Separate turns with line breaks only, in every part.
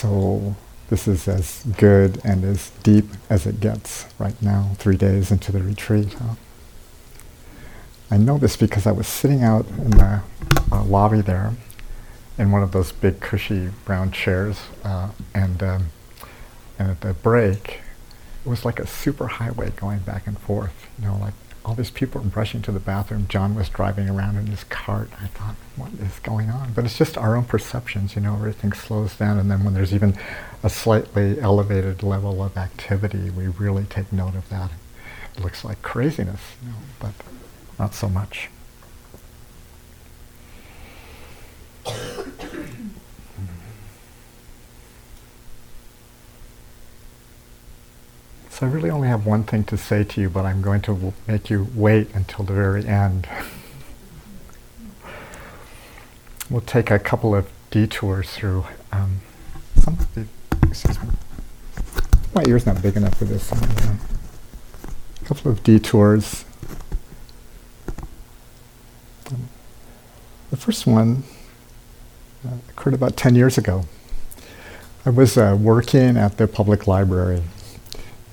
So this is as good and as deep as it gets right now, three days into the retreat. Huh? I know this because I was sitting out in the uh, lobby there in one of those big cushy brown chairs, uh, and um, and at the break, it was like a super highway going back and forth. You know, like all these people were rushing to the bathroom. John was driving around in his cart. I thought, what is going on? But it's just our own perceptions. You know, everything slows down, and then when there's even a slightly elevated level of activity, we really take note of that. It looks like craziness, you know, but not so much. So I really only have one thing to say to you, but I'm going to w- make you wait until the very end. we'll take a couple of detours through um, some of the, excuse me. My ear's not big enough for this. A couple of detours. Um, the first one uh, occurred about 10 years ago. I was uh, working at the public library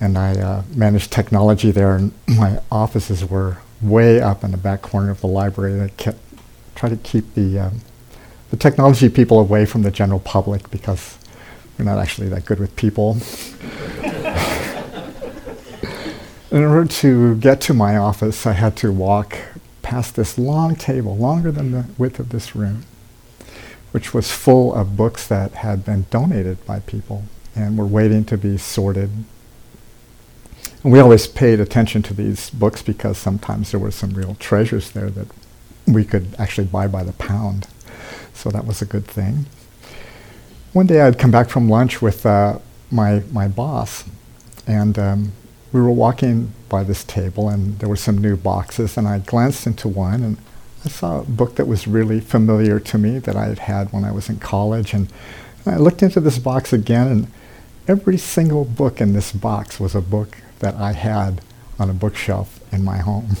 and I uh, managed technology there. And my offices were way up in the back corner of the library. I kept try to keep the um, the technology people away from the general public because we're not actually that good with people. in order to get to my office, I had to walk past this long table, longer than the width of this room, which was full of books that had been donated by people and were waiting to be sorted and we always paid attention to these books because sometimes there were some real treasures there that we could actually buy by the pound. So that was a good thing. One day I'd come back from lunch with uh, my, my boss, and um, we were walking by this table, and there were some new boxes, and I glanced into one, and I saw a book that was really familiar to me that I had had when I was in college, and, and I looked into this box again, and every single book in this box was a book that I had on a bookshelf in my home.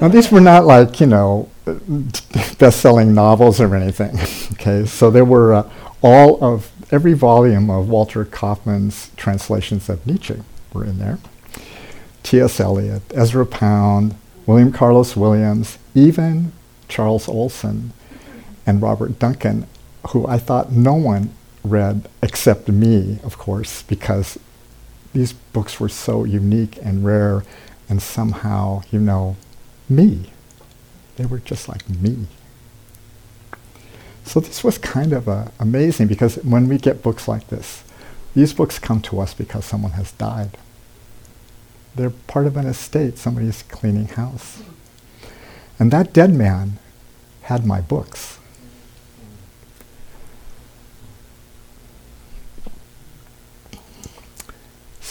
now, these were not like, you know, best selling novels or anything. okay, so there were uh, all of every volume of Walter Kaufmann's translations of Nietzsche were in there. T.S. Eliot, Ezra Pound, William Carlos Williams, even Charles Olson and Robert Duncan, who I thought no one read except me, of course, because these books were so unique and rare and somehow, you know, me. They were just like me. So this was kind of uh, amazing because when we get books like this, these books come to us because someone has died. They're part of an estate, somebody's cleaning house. And that dead man had my books.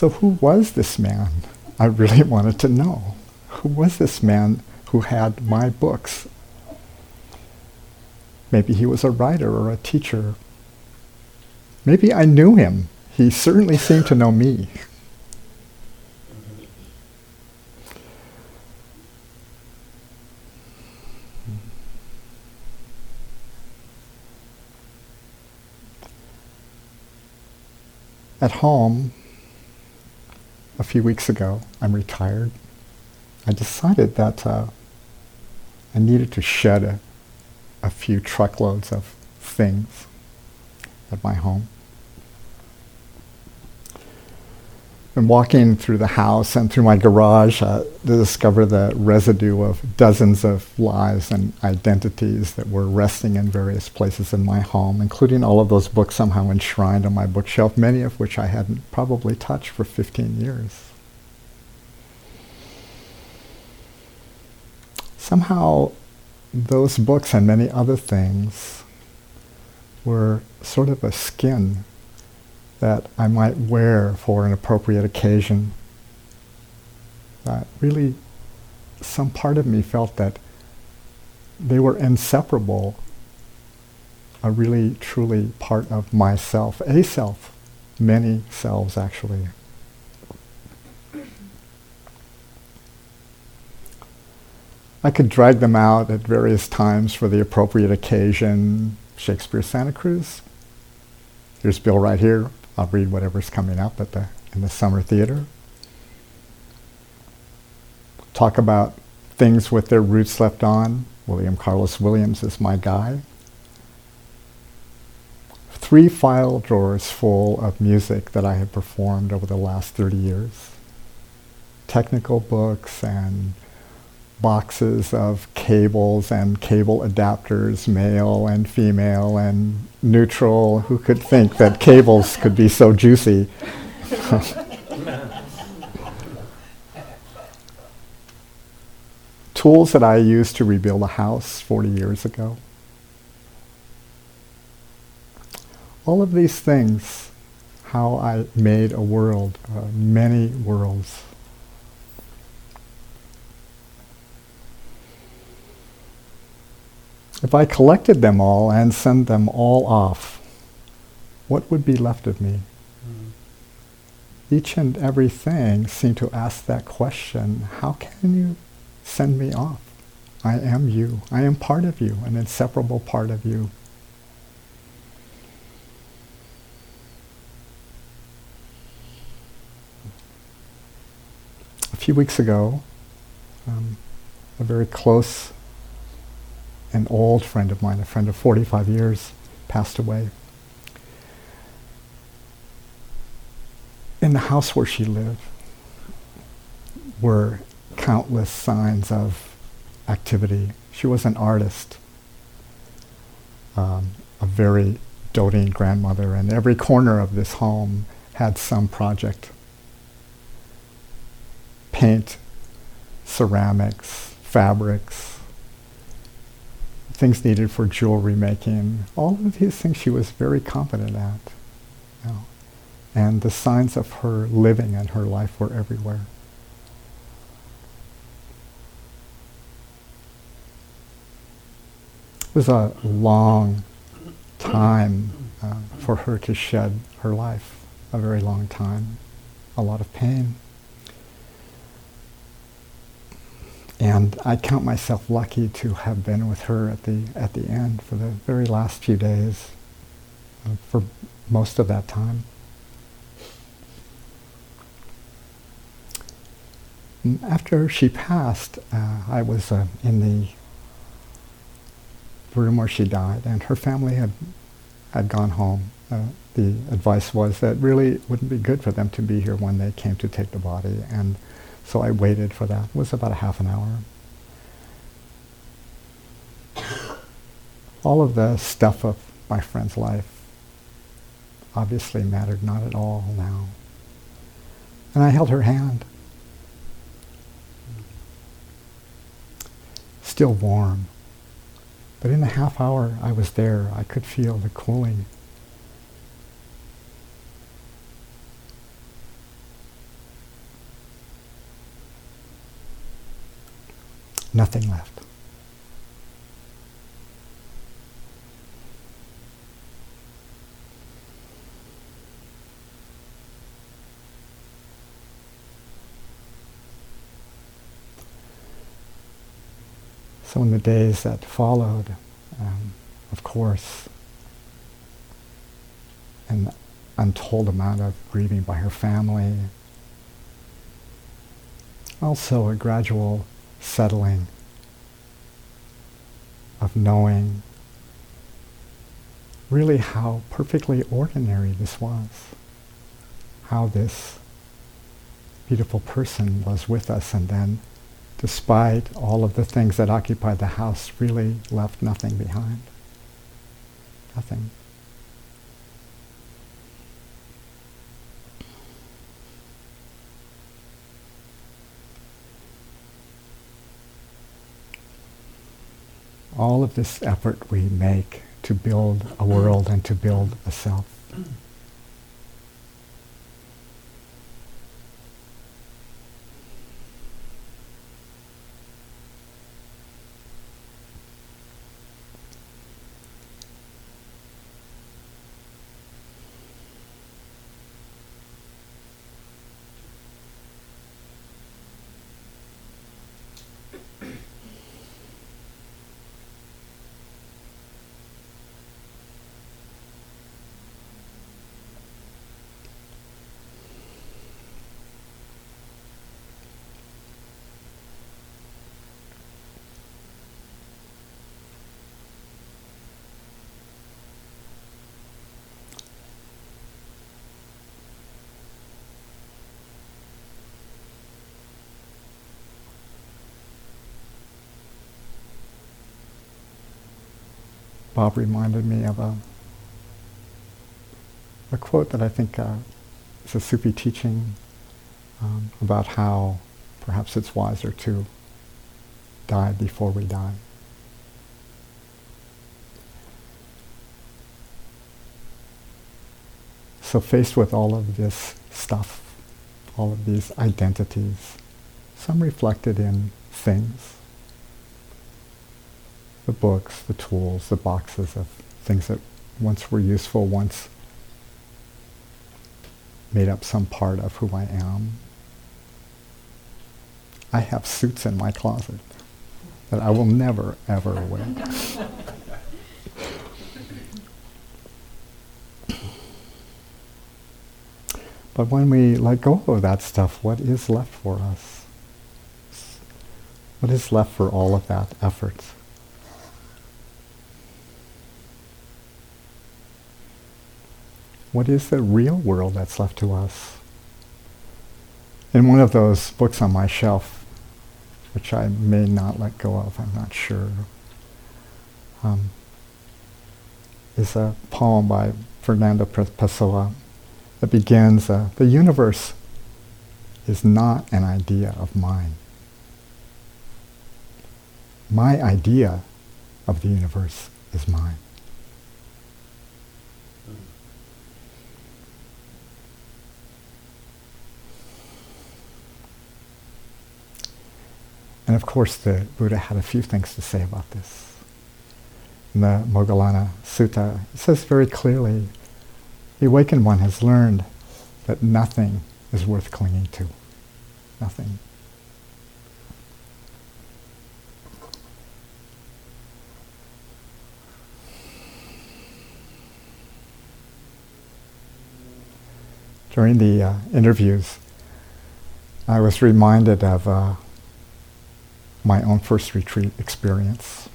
So, who was this man? I really wanted to know. Who was this man who had my books? Maybe he was a writer or a teacher. Maybe I knew him. He certainly seemed to know me. At home, a few weeks ago. I'm retired. I decided that uh, I needed to shed a, a few truckloads of things at my home. And walking through the house and through my garage uh, to discover the residue of dozens of lives and identities that were resting in various places in my home, including all of those books somehow enshrined on my bookshelf, many of which I hadn't probably touched for 15 years. Somehow, those books and many other things were sort of a skin that I might wear for an appropriate occasion. That really, some part of me felt that they were inseparable, a really, truly part of myself, a self, many selves actually. I could drag them out at various times for the appropriate occasion. Shakespeare Santa Cruz. Here's Bill right here. I'll read whatever's coming up at the in the summer theater. Talk about things with their roots left on. William Carlos Williams is my guy. Three file drawers full of music that I have performed over the last 30 years. Technical books and boxes of cables and cable adapters, male and female and neutral. Who could think that cables could be so juicy? Tools that I used to rebuild a house 40 years ago. All of these things, how I made a world, uh, many worlds. If I collected them all and sent them all off, what would be left of me? Mm. Each and everything seemed to ask that question how can you send me off? I am you. I am part of you, an inseparable part of you. A few weeks ago, um, a very close an old friend of mine, a friend of 45 years, passed away. In the house where she lived were countless signs of activity. She was an artist, um, a very doting grandmother, and every corner of this home had some project. Paint, ceramics, fabrics, things needed for jewelry making, all of these things she was very competent at. You know. And the signs of her living and her life were everywhere. It was a long time uh, for her to shed her life, a very long time, a lot of pain. And I count myself lucky to have been with her at the, at the end for the very last few days, uh, for most of that time. After she passed, uh, I was uh, in the room where she died, and her family had, had gone home. Uh, the advice was that really it wouldn't be good for them to be here when they came to take the body, and so I waited for that. It was about a half an hour. All of the stuff of my friend's life obviously mattered not at all now. And I held her hand. Still warm. But in the half hour I was there, I could feel the cooling nothing left. So in the days that followed, um, of course, an untold amount of grieving by her family, also a gradual settling, of knowing really how perfectly ordinary this was, how this beautiful person was with us and then despite all of the things that occupied the house really left nothing behind. Nothing. All of this effort we make to build a world and to build a self. Bob reminded me of a, a quote that I think uh, is a Sufi teaching um, about how perhaps it's wiser to die before we die. So faced with all of this stuff, all of these identities, some reflected in things, the books, the tools, the boxes of things that once were useful, once made up some part of who I am. I have suits in my closet that I will never, ever wear. but when we let go of that stuff, what is left for us? What is left for all of that effort? What is the real world that's left to us? In one of those books on my shelf, which I may not let go of, I'm not sure, um, is a poem by Fernando Pessoa that begins, uh, the universe is not an idea of mine. My idea of the universe is mine. And of course, the Buddha had a few things to say about this. In the Moggallana Sutta, it says very clearly the awakened one has learned that nothing is worth clinging to. Nothing. During the uh, interviews, I was reminded of uh, my own first retreat experience.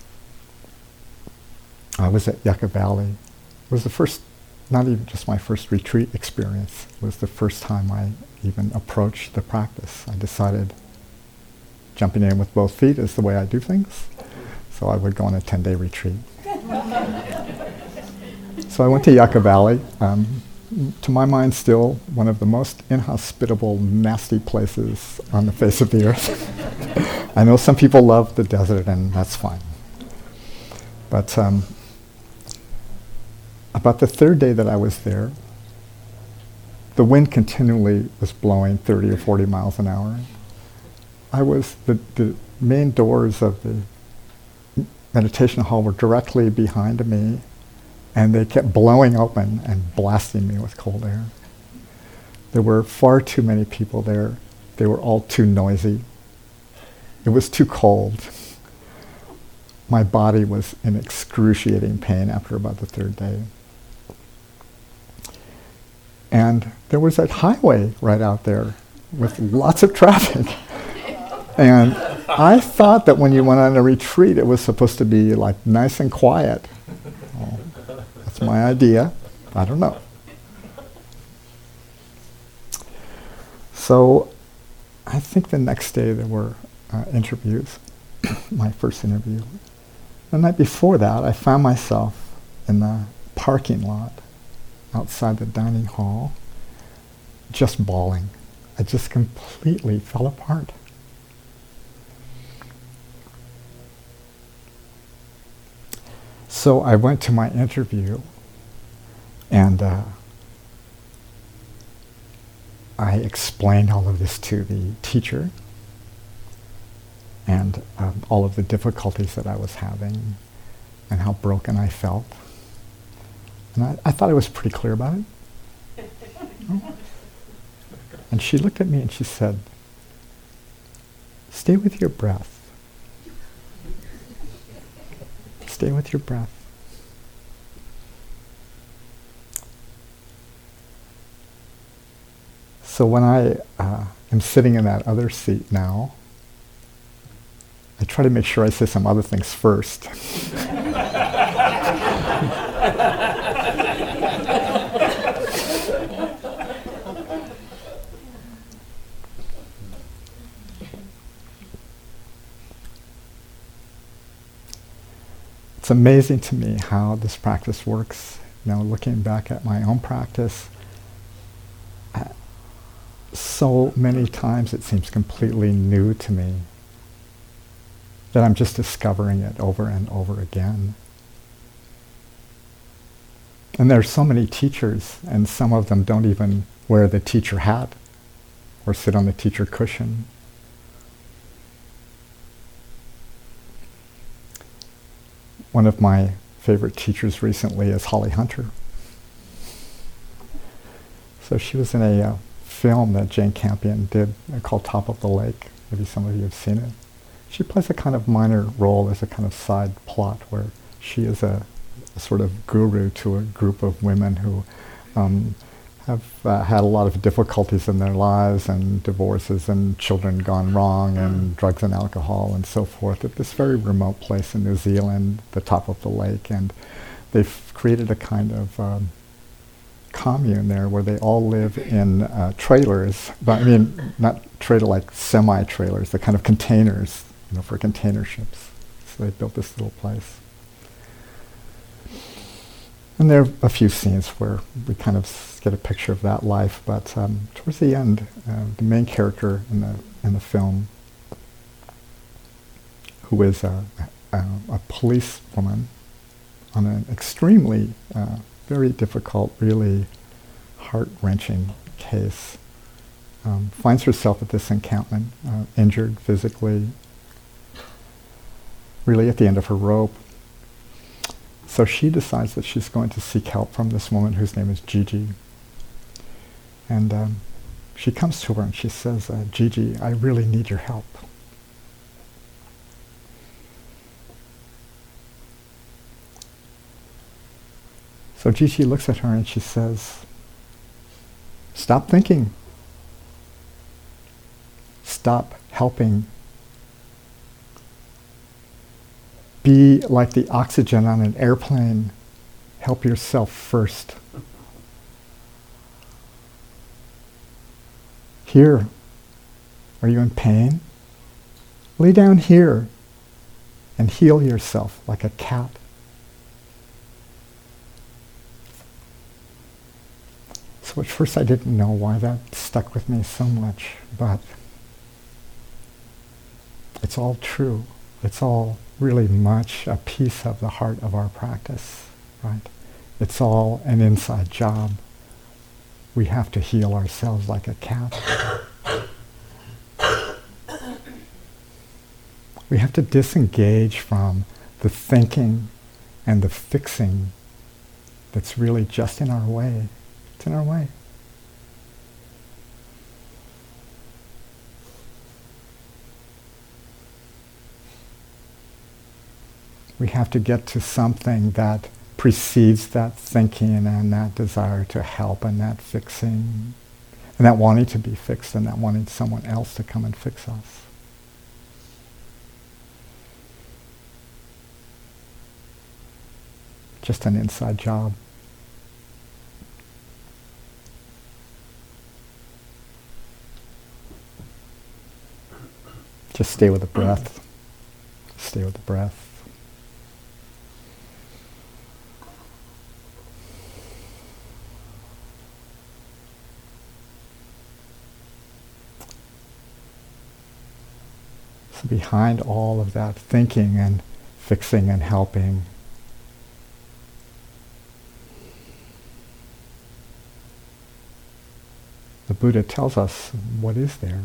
I was at Yucca Valley. It was the first, not even just my first retreat experience, it was the first time I even approached the practice. I decided jumping in with both feet is the way I do things. So I would go on a 10 day retreat. so I went to Yucca Valley. Um, to my mind, still one of the most inhospitable, nasty places on the face of the earth. I know some people love the desert, and that's fine. But um, about the third day that I was there, the wind continually was blowing 30 or 40 miles an hour. I was, the, the main doors of the meditation hall were directly behind me and they kept blowing open and blasting me with cold air. There were far too many people there. They were all too noisy. It was too cold. My body was in excruciating pain after about the third day. And there was that highway right out there with lots of traffic. and I thought that when you went on a retreat, it was supposed to be like nice and quiet. That's my idea. I don't know. So I think the next day there were uh, interviews, my first interview. The night before that, I found myself in the parking lot outside the dining hall, just bawling. I just completely fell apart. So I went to my interview and uh, I explained all of this to the teacher and um, all of the difficulties that I was having and how broken I felt. And I, I thought I was pretty clear about it. And she looked at me and she said, Stay with your breath. Stay with your breath. So when I uh, am sitting in that other seat now, I try to make sure I say some other things first. it's amazing to me how this practice works. Know, looking back at my own practice, so many times it seems completely new to me that I'm just discovering it over and over again. And there are so many teachers, and some of them don't even wear the teacher hat or sit on the teacher cushion. One of my favorite teachers recently is Holly Hunter. So she was in a uh, film that Jane Campion did uh, called Top of the Lake. Maybe some of you have seen it. She plays a kind of minor role as a kind of side plot where she is a, a sort of guru to a group of women who um, have uh, had a lot of difficulties in their lives and divorces and children gone wrong and drugs and alcohol and so forth at this very remote place in New Zealand, the top of the lake. And they've created a kind of um, commune there where they all live in uh, trailers, but I mean, not trailer like semi trailers, the kind of containers you know, for container ships. So they built this little place. And there are a few scenes where we kind of get a picture of that life, but um, towards the end, uh, the main character in the in the film, who is a, a, a policewoman on an extremely uh, very difficult, really heart wrenching case, um, finds herself at this encampment, uh, injured physically, really at the end of her rope. So she decides that she's going to seek help from this woman whose name is GJ. And um, she comes to her and she says, uh, GJ, I really need your help. So GJ looks at her and she says, Stop thinking. Stop helping be like the oxygen on an airplane. Help yourself first. Here, are you in pain? Lay down here and heal yourself like a cat. So at first I didn't know why that stuck with me so much, but it's all true. It's all really much a piece of the heart of our practice, right? It's all an inside job. We have to heal ourselves like a cat. we have to disengage from the thinking and the fixing that's really just in our way. It's in our way. We have to get to something that precedes that thinking and that desire to help and that fixing and that wanting to be fixed and that wanting someone else to come and fix us. Just an inside job. Just stay with the breath. Stay with the breath. So behind all of that thinking and fixing and helping, the Buddha tells us what is there.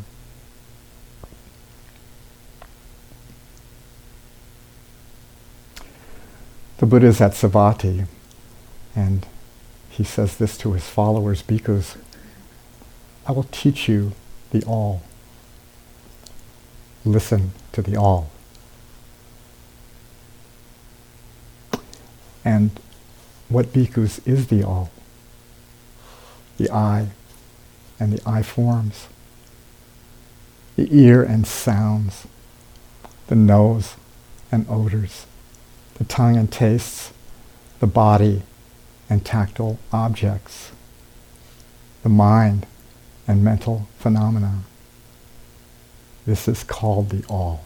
The Buddha is at Savatthi, and he says this to his followers, bhikkhus, I will teach you the all listen to the all. And what bhikkhus is the all? The eye and the eye forms, the ear and sounds, the nose and odors, the tongue and tastes, the body and tactile objects, the mind and mental phenomena. This is called the all.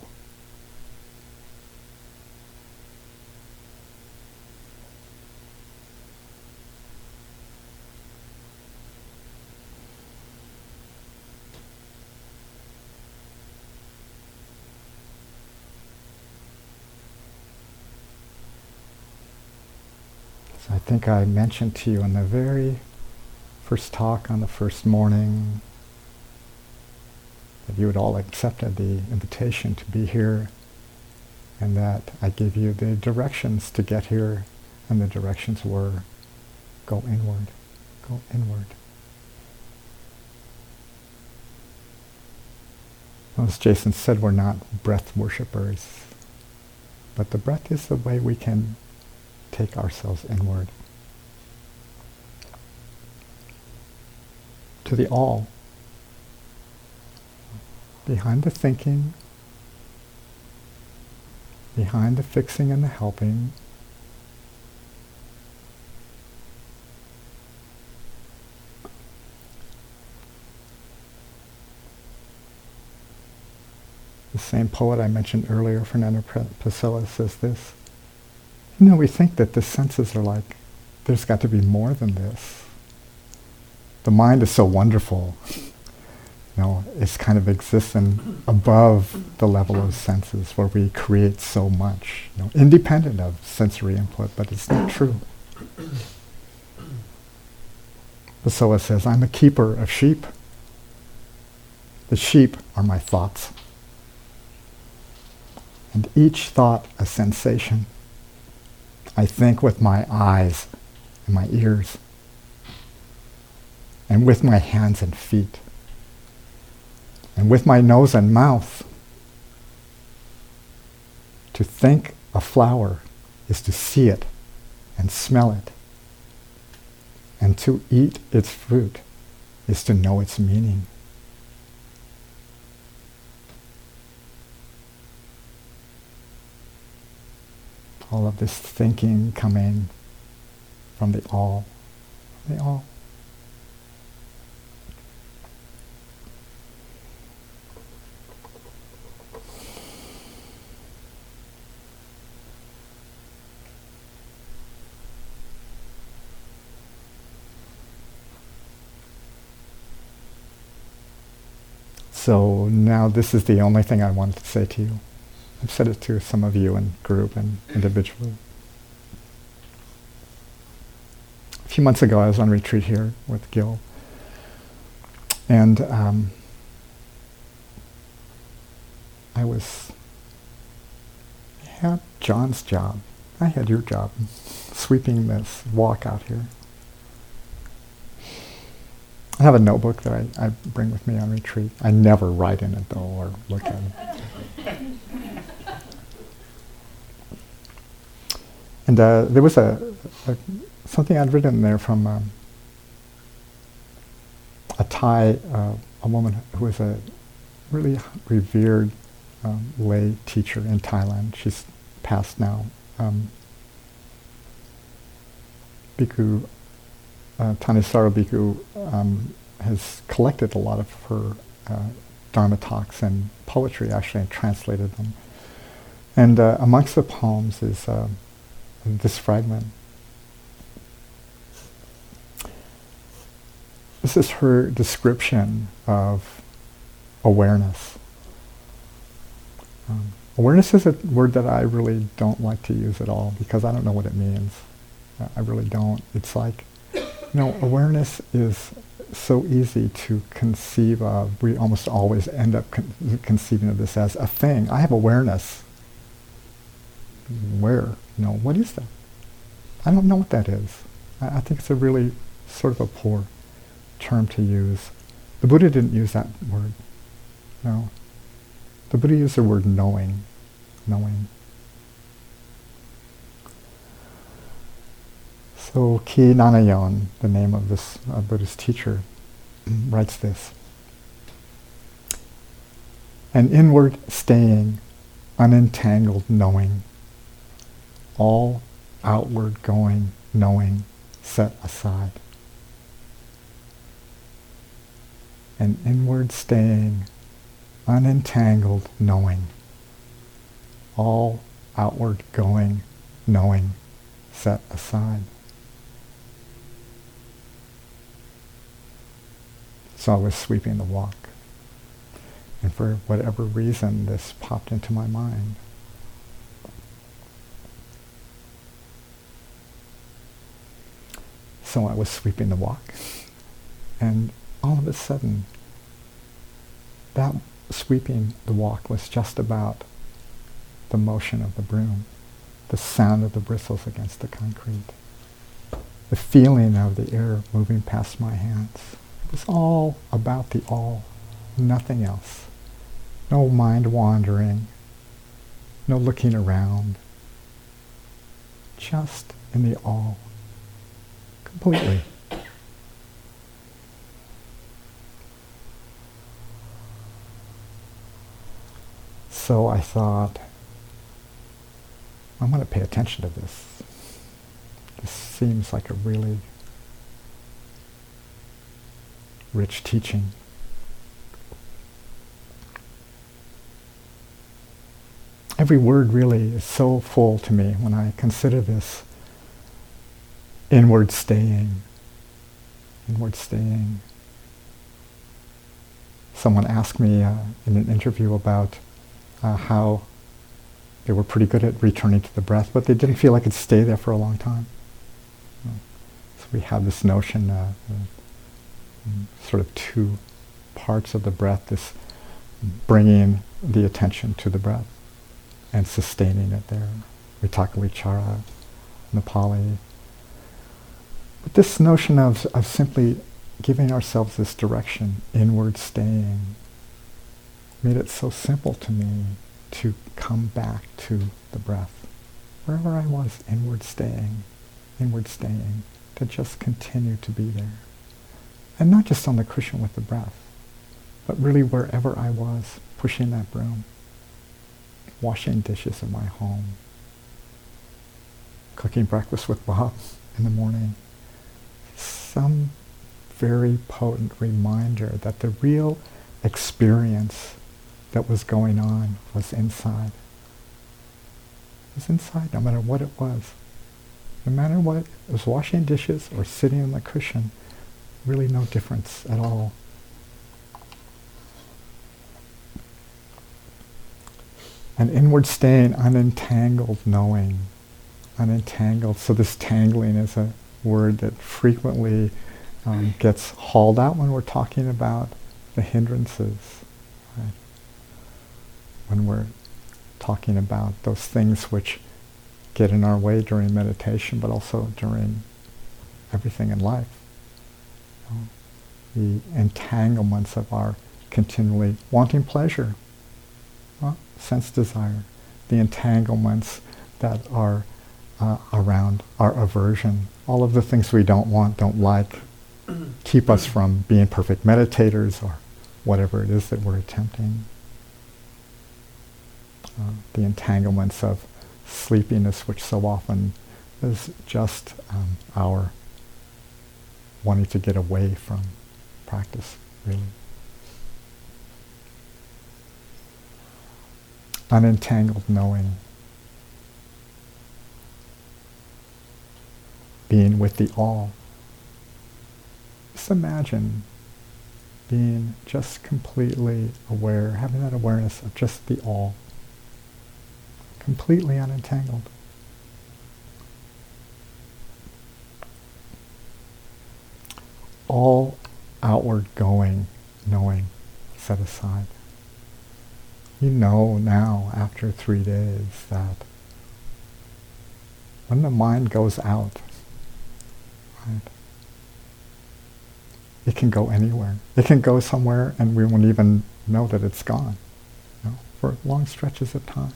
I think I mentioned to you in the very first talk on the first morning that you had all accepted the invitation to be here and that I gave you the directions to get here and the directions were go inward, go inward. As Jason said, we're not breath worshippers, but the breath is the way we can take ourselves inward to the all. Behind the thinking, behind the fixing and the helping, The same poet I mentioned earlier, Fernando Pessoa, says this. You know, we think that the senses are like, there's got to be more than this. The mind is so wonderful. Know, it's kind of existing above the level of senses where we create so much, you know, independent of sensory input, but it's not true. Pessoa says, I'm a keeper of sheep. The sheep are my thoughts and each thought a sensation. I think with my eyes and my ears, and with my hands and feet, and with my nose and mouth. To think a flower is to see it and smell it, and to eat its fruit is to know its meaning. all of this thinking coming from the all, the all. So now this is the only thing I wanted to say to you. I've said it to some of you in group and individually. A few months ago, I was on retreat here with Gil, and um, I was I had John's job. I had your job, sweeping this walk out here. Have a notebook that I, I bring with me on retreat. I never write in it though or look at it. And uh, there was a, a, something I'd written there from um, a Thai, uh, a woman who was a really revered um, lay teacher in Thailand. She's passed now. Um, Bhikkhu uh, Bhikkhu um, has collected a lot of her uh, Dharma talks and poetry, actually, and translated them. And uh, amongst the poems is uh, this fragment. This is her description of awareness. Um, awareness is a word that I really don't like to use at all because I don't know what it means. I really don't. It's like, you know, awareness is so easy to conceive of. We almost always end up con- conceiving of this as a thing. I have awareness. Where? You know, what is that? I don't know what that is. I, I think it's a really sort of a poor term to use. The Buddha didn't use that word. No. The Buddha used the word knowing. Knowing. So Kee Nanayon, the name of this uh, Buddhist teacher, writes this. An inward staying, unentangled knowing all outward going knowing set aside. An inward staying, unentangled knowing. All outward going knowing set aside. So I was sweeping the walk. And for whatever reason, this popped into my mind. So I was sweeping the walk. And all of a sudden, that sweeping the walk was just about the motion of the broom, the sound of the bristles against the concrete, the feeling of the air moving past my hands. It was all about the all, nothing else. No mind wandering, no looking around, just in the all, completely. So I thought, I'm going to pay attention to this. This seems like a really rich teaching. Every word really is so full to me when I consider this inward staying. Inward staying. Someone asked me uh, in an interview about uh, how they were pretty good at returning to the breath, but they didn't feel like it stay there for a long time. So we have this notion, uh, sort of two parts of the breath, this bringing the attention to the breath and sustaining it there. Vitakka Nepali. But this notion of, of simply giving ourselves this direction, inward staying, made it so simple to me to come back to the breath. Wherever I was, inward staying, inward staying, to just continue to be there. And not just on the cushion with the breath, but really wherever I was, pushing that broom, washing dishes in my home, cooking breakfast with Bob in the morning. Some very potent reminder that the real experience that was going on was inside. It was inside, no matter what it was. No matter what, it was washing dishes or sitting on the cushion, really no difference at all. An inward staying, unentangled knowing. Unentangled. So this tangling is a word that frequently um, gets hauled out when we're talking about the hindrances when we're talking about those things which get in our way during meditation, but also during everything in life. The entanglements of our continually wanting pleasure, well, sense desire, the entanglements that are uh, around our aversion, all of the things we don't want, don't like, keep us from being perfect meditators or whatever it is that we're attempting. Uh, the entanglements of sleepiness, which so often is just um, our wanting to get away from practice, really. Unentangled knowing. Being with the all. Just imagine being just completely aware, having that awareness of just the all completely unentangled. All outward going, knowing, set aside. You know now, after three days, that when the mind goes out, right, it can go anywhere. It can go somewhere and we won't even know that it's gone you know, for long stretches of time.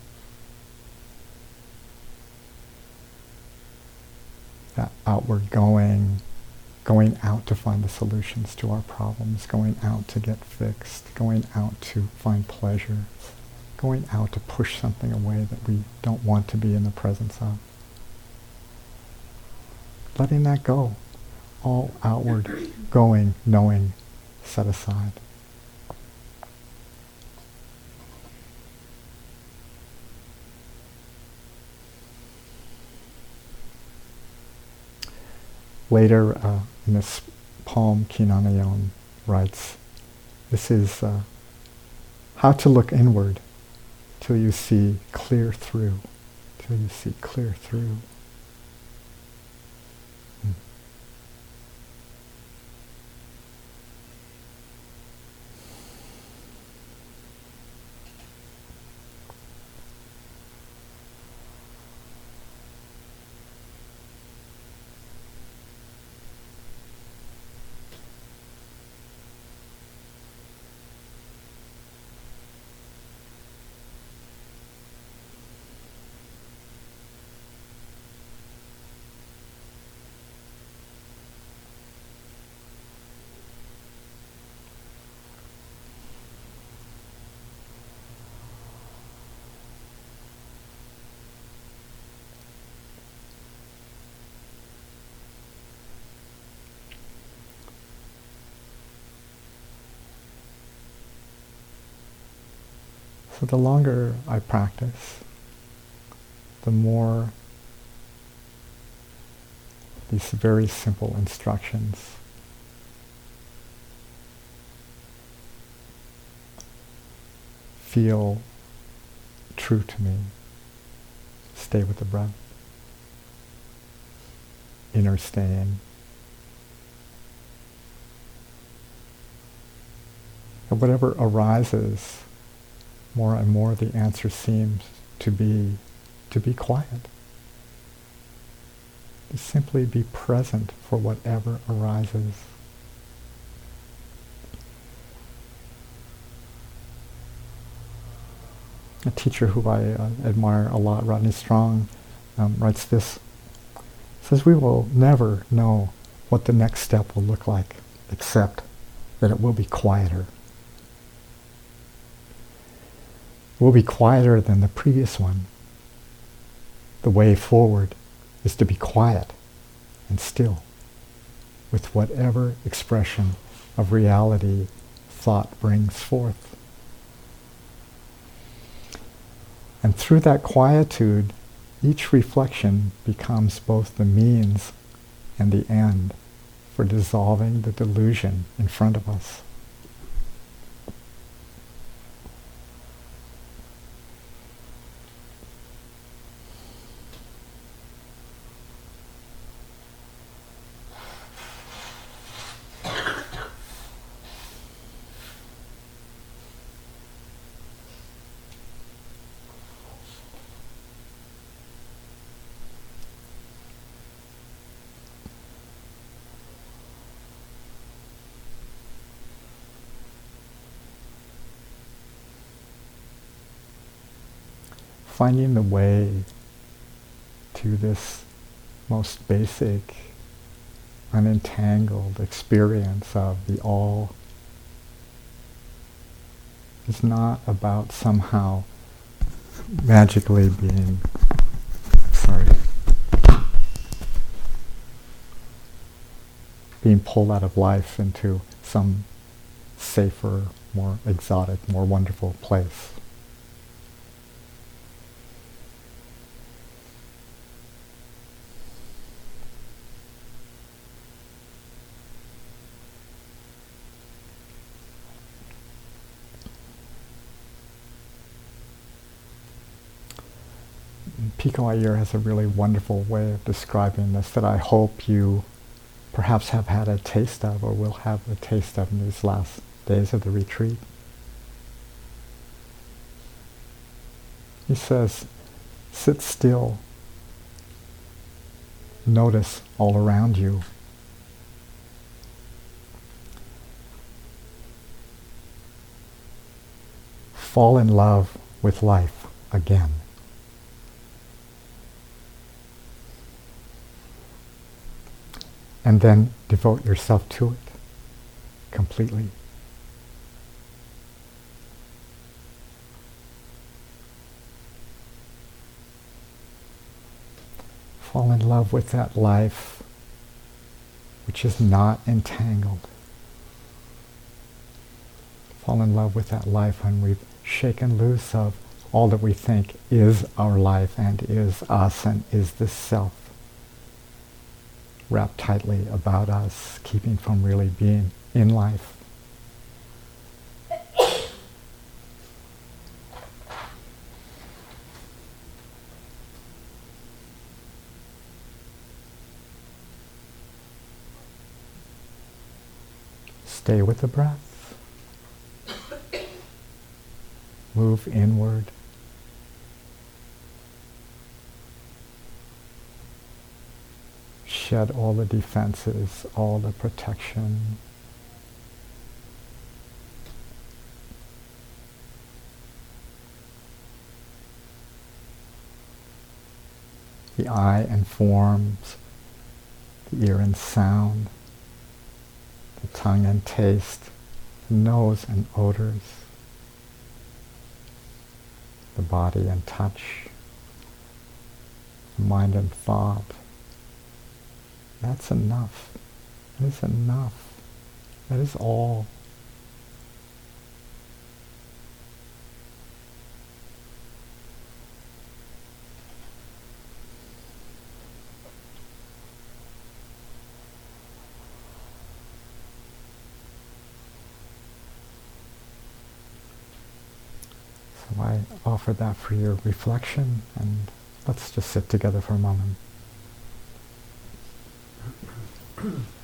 that outward going, going out to find the solutions to our problems, going out to get fixed, going out to find pleasure, going out to push something away that we don't want to be in the presence of. Letting that go, all outward going, knowing, set aside. Later uh, in this poem, Kee Nanayon writes, this is uh, how to look inward till you see clear through, till you see clear through. So the longer I practice, the more these very simple instructions feel true to me. Stay with the breath. Inner staying. And whatever arises, more and more the answer seems to be to be quiet. To simply be present for whatever arises. a teacher who I uh, admire a lot, Rodney Strong, um, writes this. Says we will never know what the next step will look like, except that it will be quieter. It will be quieter than the previous one. The way forward is to be quiet and still with whatever expression of reality thought brings forth. And through that quietude, each reflection becomes both the means and the end for dissolving the delusion in front of us. Finding the way to this most basic, unentangled experience of the all is not about somehow magically being, sorry, being pulled out of life into some safer, more exotic, more wonderful place. Pico Iyer has a really wonderful way of describing this that I hope you perhaps have had a taste of or will have a taste of in these last days of the retreat. He says, sit still, notice all around you. Fall in love with life again. And then devote yourself to it completely. Fall in love with that life which is not entangled. Fall in love with that life when we've shaken loose of all that we think is our life and is us and is the self wrapped tightly about us, keeping from really being in life. Stay with the breath. Move inward. Shed all the defenses, all the protection. The eye and forms, the ear and sound, the tongue and taste, the nose and odors, the body and touch, the mind and thought. That's enough. That is enough. That is all. So I offer that for your reflection and let's just sit together for a moment. Mm-hmm.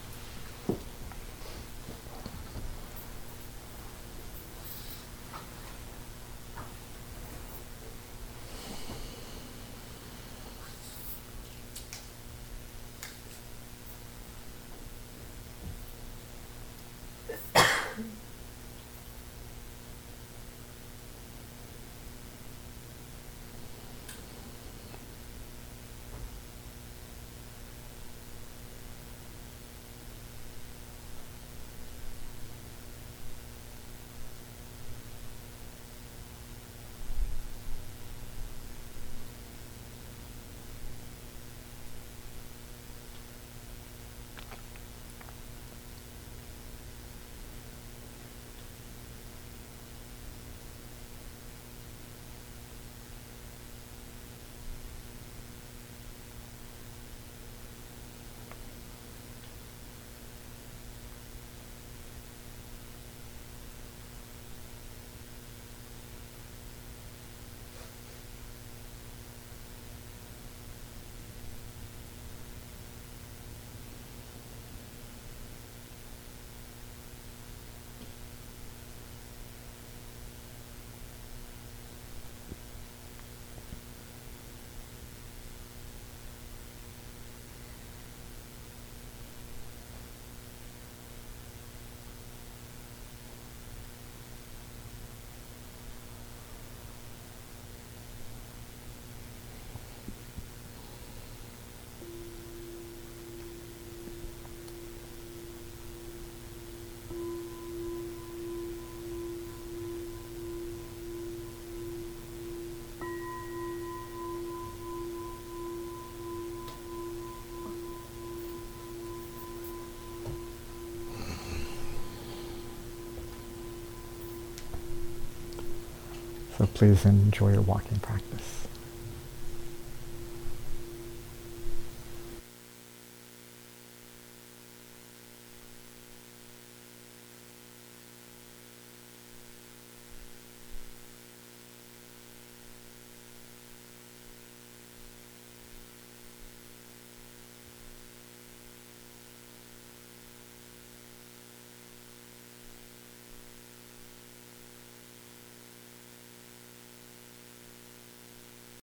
So please enjoy your walking practice.